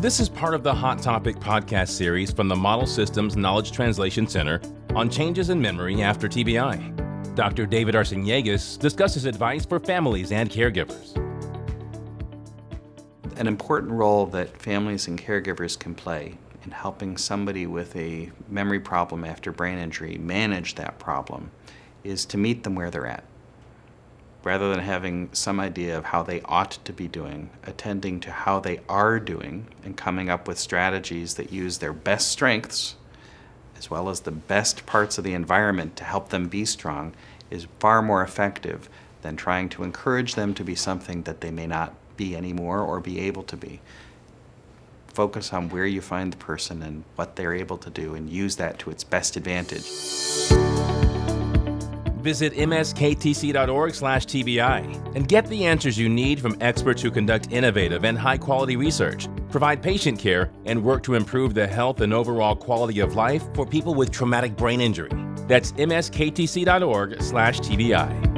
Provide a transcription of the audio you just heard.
This is part of the Hot Topic podcast series from the Model Systems Knowledge Translation Center on changes in memory after TBI. Dr. David Arciniegas discusses advice for families and caregivers. An important role that families and caregivers can play in helping somebody with a memory problem after brain injury manage that problem is to meet them where they're at rather than having some idea of how they ought to be doing, attending to how they are doing, and coming up with strategies that use their best strengths as well as the best parts of the environment to help them be strong is far more effective than trying to encourage them to be something that they may not be anymore or be able to be. Focus on where you find the person and what they're able to do and use that to its best advantage. Visit msktc.org slash TBI and get the answers you need from experts who conduct innovative and high-quality research, provide patient care, and work to improve the health and overall quality of life for people with traumatic brain injury. That's msktc.org/tbi.